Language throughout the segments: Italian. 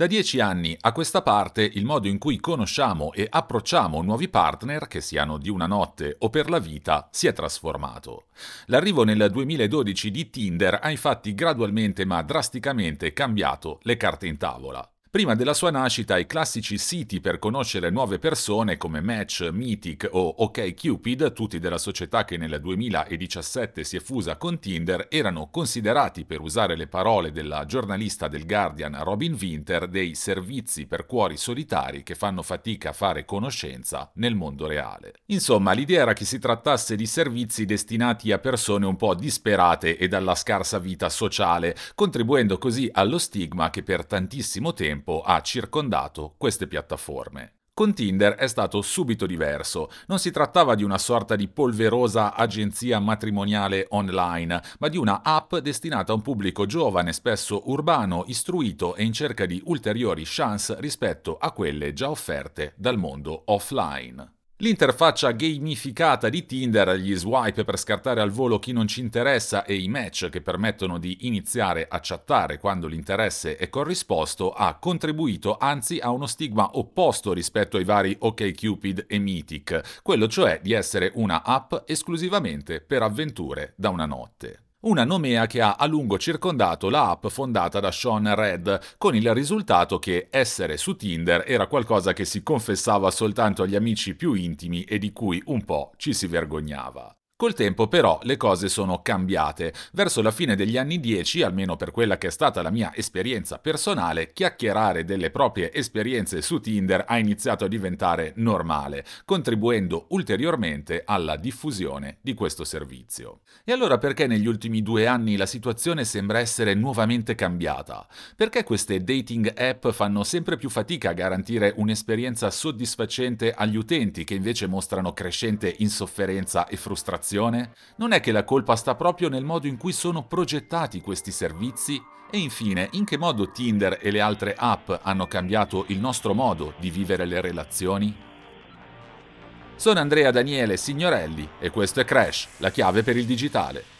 Da dieci anni a questa parte il modo in cui conosciamo e approcciamo nuovi partner, che siano di una notte o per la vita, si è trasformato. L'arrivo nel 2012 di Tinder ha infatti gradualmente ma drasticamente cambiato le carte in tavola. Prima della sua nascita i classici siti per conoscere nuove persone come Match, Mythic o OkCupid, tutti della società che nel 2017 si è fusa con Tinder, erano considerati, per usare le parole della giornalista del Guardian Robin Winter, dei servizi per cuori solitari che fanno fatica a fare conoscenza nel mondo reale. Insomma, l'idea era che si trattasse di servizi destinati a persone un po' disperate e dalla scarsa vita sociale, contribuendo così allo stigma che per tantissimo tempo tempo ha circondato queste piattaforme. Con Tinder è stato subito diverso. Non si trattava di una sorta di polverosa agenzia matrimoniale online, ma di una app destinata a un pubblico giovane, spesso urbano, istruito e in cerca di ulteriori chance rispetto a quelle già offerte dal mondo offline. L'interfaccia gamificata di Tinder, gli swipe per scartare al volo chi non ci interessa e i match che permettono di iniziare a chattare quando l'interesse è corrisposto ha contribuito anzi a uno stigma opposto rispetto ai vari OkCupid e Mythic, quello cioè di essere una app esclusivamente per avventure da una notte. Una nomea che ha a lungo circondato la app fondata da Sean Red, con il risultato che essere su Tinder era qualcosa che si confessava soltanto agli amici più intimi e di cui un po' ci si vergognava. Col tempo però le cose sono cambiate. Verso la fine degli anni 10, almeno per quella che è stata la mia esperienza personale, chiacchierare delle proprie esperienze su Tinder ha iniziato a diventare normale, contribuendo ulteriormente alla diffusione di questo servizio. E allora perché negli ultimi due anni la situazione sembra essere nuovamente cambiata? Perché queste dating app fanno sempre più fatica a garantire un'esperienza soddisfacente agli utenti che invece mostrano crescente insofferenza e frustrazione? Situazione? Non è che la colpa sta proprio nel modo in cui sono progettati questi servizi? E infine, in che modo Tinder e le altre app hanno cambiato il nostro modo di vivere le relazioni? Sono Andrea Daniele Signorelli e questo è Crash, la chiave per il digitale.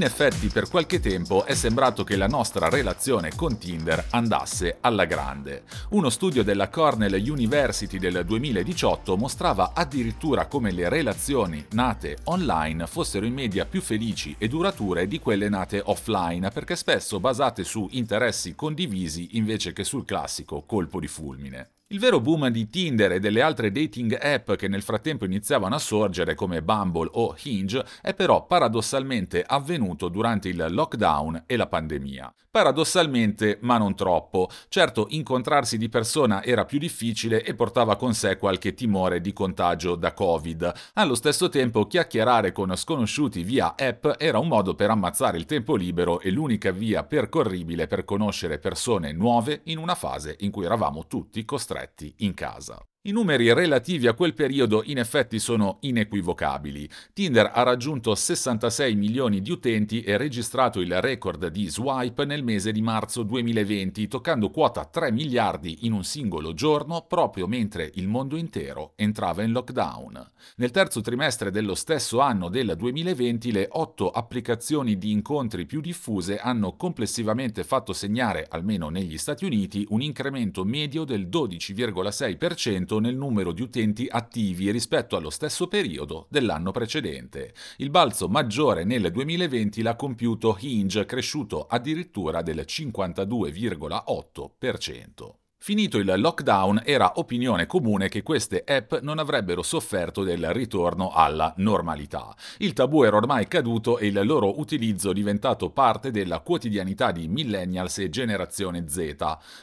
In effetti per qualche tempo è sembrato che la nostra relazione con Tinder andasse alla grande. Uno studio della Cornell University del 2018 mostrava addirittura come le relazioni nate online fossero in media più felici e durature di quelle nate offline perché spesso basate su interessi condivisi invece che sul classico colpo di fulmine. Il vero boom di Tinder e delle altre dating app che nel frattempo iniziavano a sorgere come Bumble o Hinge è però paradossalmente avvenuto durante il lockdown e la pandemia. Paradossalmente, ma non troppo. Certo, incontrarsi di persona era più difficile e portava con sé qualche timore di contagio da Covid. Allo stesso tempo, chiacchierare con sconosciuti via app era un modo per ammazzare il tempo libero e l'unica via percorribile per conoscere persone nuove in una fase in cui eravamo tutti costretti stretti in casa. I numeri relativi a quel periodo in effetti sono inequivocabili. Tinder ha raggiunto 66 milioni di utenti e registrato il record di swipe nel mese di marzo 2020, toccando quota 3 miliardi in un singolo giorno proprio mentre il mondo intero entrava in lockdown. Nel terzo trimestre dello stesso anno del 2020 le otto applicazioni di incontri più diffuse hanno complessivamente fatto segnare, almeno negli Stati Uniti, un incremento medio del 12,6% aumento nel numero di utenti attivi rispetto allo stesso periodo dell'anno precedente. Il balzo maggiore nel 2020 l'ha compiuto Hinge, cresciuto addirittura del 52,8%. Finito il lockdown era opinione comune che queste app non avrebbero sofferto del ritorno alla normalità. Il tabù era ormai caduto e il loro utilizzo diventato parte della quotidianità di millennials e generazione Z.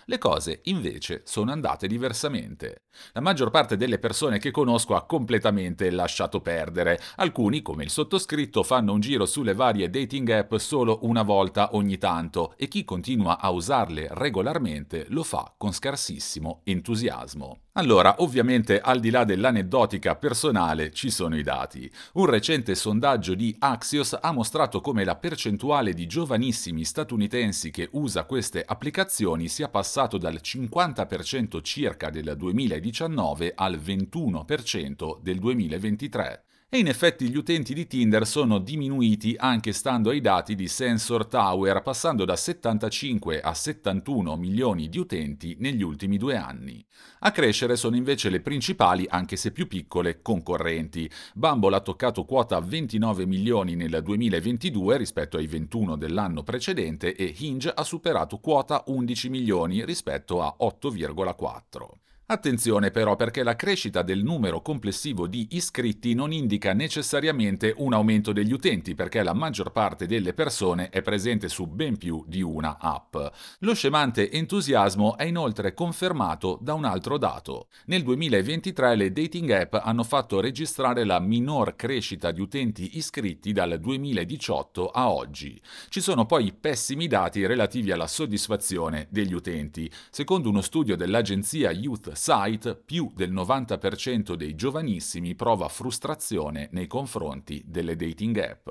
Le cose invece sono andate diversamente. La maggior parte delle persone che conosco ha completamente lasciato perdere. Alcuni, come il sottoscritto, fanno un giro sulle varie dating app solo una volta ogni tanto e chi continua a usarle regolarmente lo fa con scarsissimo scarsissimo entusiasmo. Allora, ovviamente, al di là dell'aneddotica personale, ci sono i dati. Un recente sondaggio di Axios ha mostrato come la percentuale di giovanissimi statunitensi che usa queste applicazioni sia passato dal 50% circa del 2019 al 21% del 2023. E in effetti gli utenti di Tinder sono diminuiti anche stando ai dati di Sensor Tower, passando da 75 a 71 milioni di utenti negli ultimi due anni. A crescere sono invece le principali, anche se più piccole, concorrenti. Bumble ha toccato quota 29 milioni nel 2022 rispetto ai 21 dell'anno precedente e Hinge ha superato quota 11 milioni rispetto a 8,4. Attenzione però perché la crescita del numero complessivo di iscritti non indica necessariamente un aumento degli utenti perché la maggior parte delle persone è presente su ben più di una app. Lo scemante entusiasmo è inoltre confermato da un altro dato. Nel 2023 le dating app hanno fatto registrare la minor crescita di utenti iscritti dal 2018 a oggi. Ci sono poi pessimi dati relativi alla soddisfazione degli utenti. Secondo uno studio dell'agenzia Youth site più del 90% dei giovanissimi prova frustrazione nei confronti delle dating app.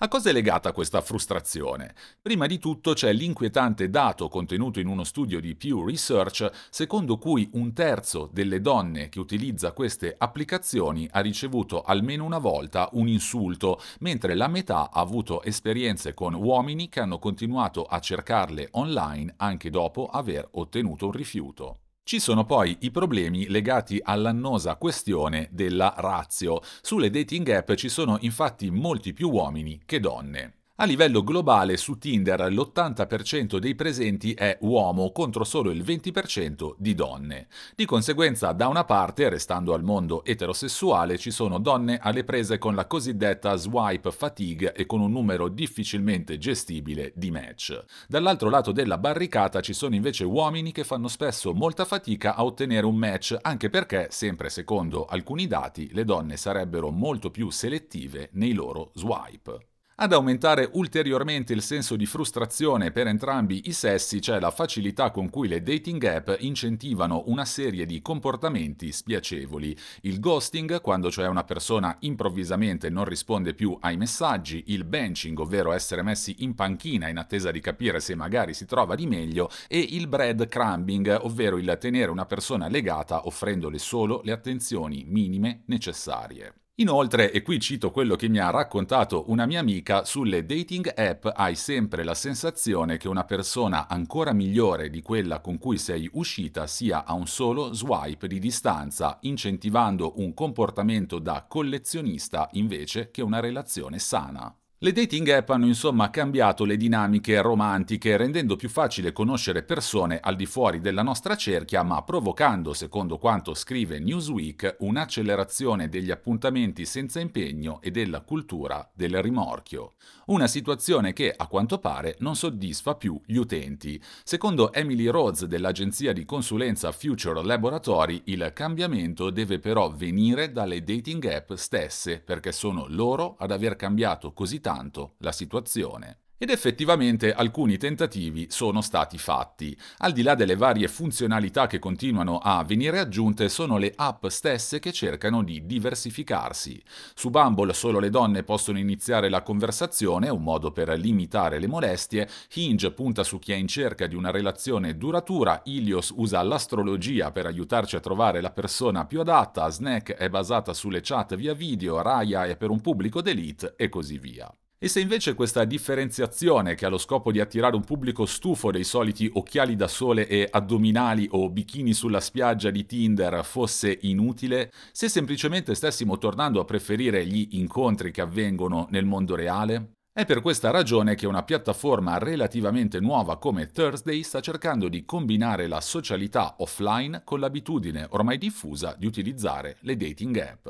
A cosa è legata questa frustrazione? Prima di tutto c'è l'inquietante dato contenuto in uno studio di Pew Research, secondo cui un terzo delle donne che utilizza queste applicazioni ha ricevuto almeno una volta un insulto, mentre la metà ha avuto esperienze con uomini che hanno continuato a cercarle online anche dopo aver ottenuto un rifiuto. Ci sono poi i problemi legati all'annosa questione della razio. Sulle dating app ci sono infatti molti più uomini che donne. A livello globale su Tinder l'80% dei presenti è uomo contro solo il 20% di donne. Di conseguenza, da una parte, restando al mondo eterosessuale, ci sono donne alle prese con la cosiddetta swipe fatigue e con un numero difficilmente gestibile di match. Dall'altro lato della barricata ci sono invece uomini che fanno spesso molta fatica a ottenere un match, anche perché, sempre secondo alcuni dati, le donne sarebbero molto più selettive nei loro swipe. Ad aumentare ulteriormente il senso di frustrazione per entrambi i sessi c'è la facilità con cui le dating app incentivano una serie di comportamenti spiacevoli. Il ghosting, quando cioè una persona improvvisamente non risponde più ai messaggi, il benching, ovvero essere messi in panchina in attesa di capire se magari si trova di meglio, e il breadcrumbing, ovvero il tenere una persona legata offrendole solo le attenzioni minime necessarie. Inoltre, e qui cito quello che mi ha raccontato una mia amica, sulle dating app hai sempre la sensazione che una persona ancora migliore di quella con cui sei uscita sia a un solo swipe di distanza, incentivando un comportamento da collezionista invece che una relazione sana. Le dating app hanno insomma cambiato le dinamiche romantiche, rendendo più facile conoscere persone al di fuori della nostra cerchia, ma provocando, secondo quanto scrive Newsweek, un'accelerazione degli appuntamenti senza impegno e della cultura del rimorchio. Una situazione che, a quanto pare, non soddisfa più gli utenti. Secondo Emily Rhodes dell'agenzia di consulenza Future Laboratory, il cambiamento deve però venire dalle dating app stesse, perché sono loro ad aver cambiato così tanto la situazione. Ed effettivamente alcuni tentativi sono stati fatti. Al di là delle varie funzionalità che continuano a venire aggiunte, sono le app stesse che cercano di diversificarsi. Su Bumble solo le donne possono iniziare la conversazione, un modo per limitare le molestie. Hinge punta su chi è in cerca di una relazione duratura. Ilios usa l'astrologia per aiutarci a trovare la persona più adatta. Snack è basata sulle chat via video. Raya è per un pubblico d'elite e così via. E se invece questa differenziazione, che ha lo scopo di attirare un pubblico stufo dei soliti occhiali da sole e addominali o bikini sulla spiaggia di Tinder, fosse inutile, se semplicemente stessimo tornando a preferire gli incontri che avvengono nel mondo reale? È per questa ragione che una piattaforma relativamente nuova come Thursday sta cercando di combinare la socialità offline con l'abitudine ormai diffusa di utilizzare le dating app.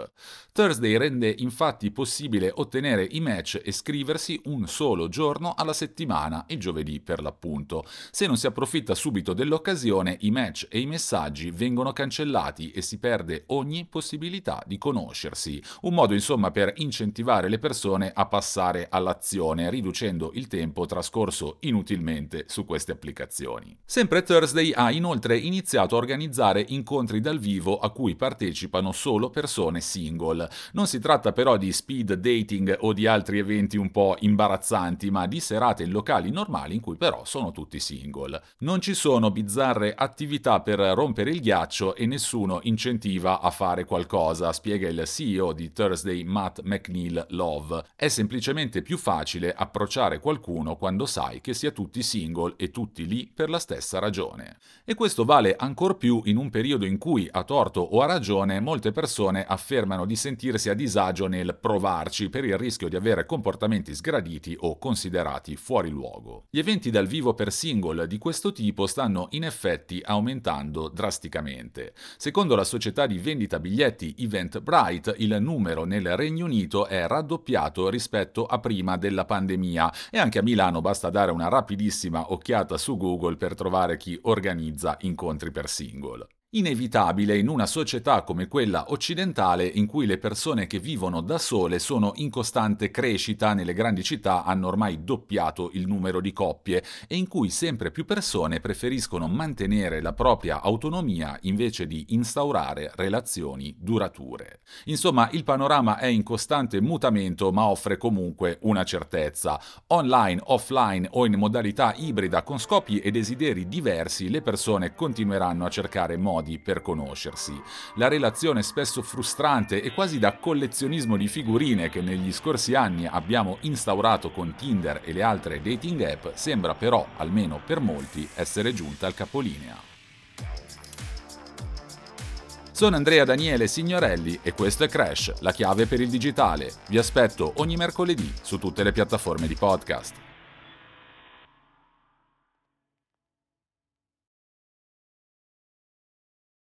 Thursday rende infatti possibile ottenere i match e scriversi un solo giorno alla settimana, il giovedì per l'appunto. Se non si approfitta subito dell'occasione, i match e i messaggi vengono cancellati e si perde ogni possibilità di conoscersi. Un modo insomma per incentivare le persone a passare all'azione applicazione, riducendo il tempo trascorso inutilmente su queste applicazioni. Sempre Thursday ha inoltre iniziato a organizzare incontri dal vivo a cui partecipano solo persone single. Non si tratta però di speed dating o di altri eventi un po' imbarazzanti, ma di serate in locali normali in cui però sono tutti single. Non ci sono bizzarre attività per rompere il ghiaccio e nessuno incentiva a fare qualcosa, spiega il CEO di Thursday Matt McNeil Love. È semplicemente più facile facile approcciare qualcuno quando sai che sia tutti single e tutti lì per la stessa ragione. E questo vale ancor più in un periodo in cui, a torto o a ragione, molte persone affermano di sentirsi a disagio nel provarci per il rischio di avere comportamenti sgraditi o considerati fuori luogo. Gli eventi dal vivo per single di questo tipo stanno in effetti aumentando drasticamente. Secondo la società di vendita biglietti Eventbrite, il numero nel Regno Unito è raddoppiato rispetto a prima della della pandemia. E anche a Milano basta dare una rapidissima occhiata su Google per trovare chi organizza incontri per single inevitabile in una società come quella occidentale in cui le persone che vivono da sole sono in costante crescita nelle grandi città hanno ormai doppiato il numero di coppie e in cui sempre più persone preferiscono mantenere la propria autonomia invece di instaurare relazioni durature. Insomma, il panorama è in costante mutamento ma offre comunque una certezza. Online, offline o in modalità ibrida con scopi e desideri diversi, le persone continueranno a cercare modi modi per conoscersi. La relazione spesso frustrante e quasi da collezionismo di figurine che negli scorsi anni abbiamo instaurato con Tinder e le altre dating app sembra però, almeno per molti, essere giunta al capolinea. Sono Andrea Daniele Signorelli e questo è Crash, la chiave per il digitale. Vi aspetto ogni mercoledì su tutte le piattaforme di podcast.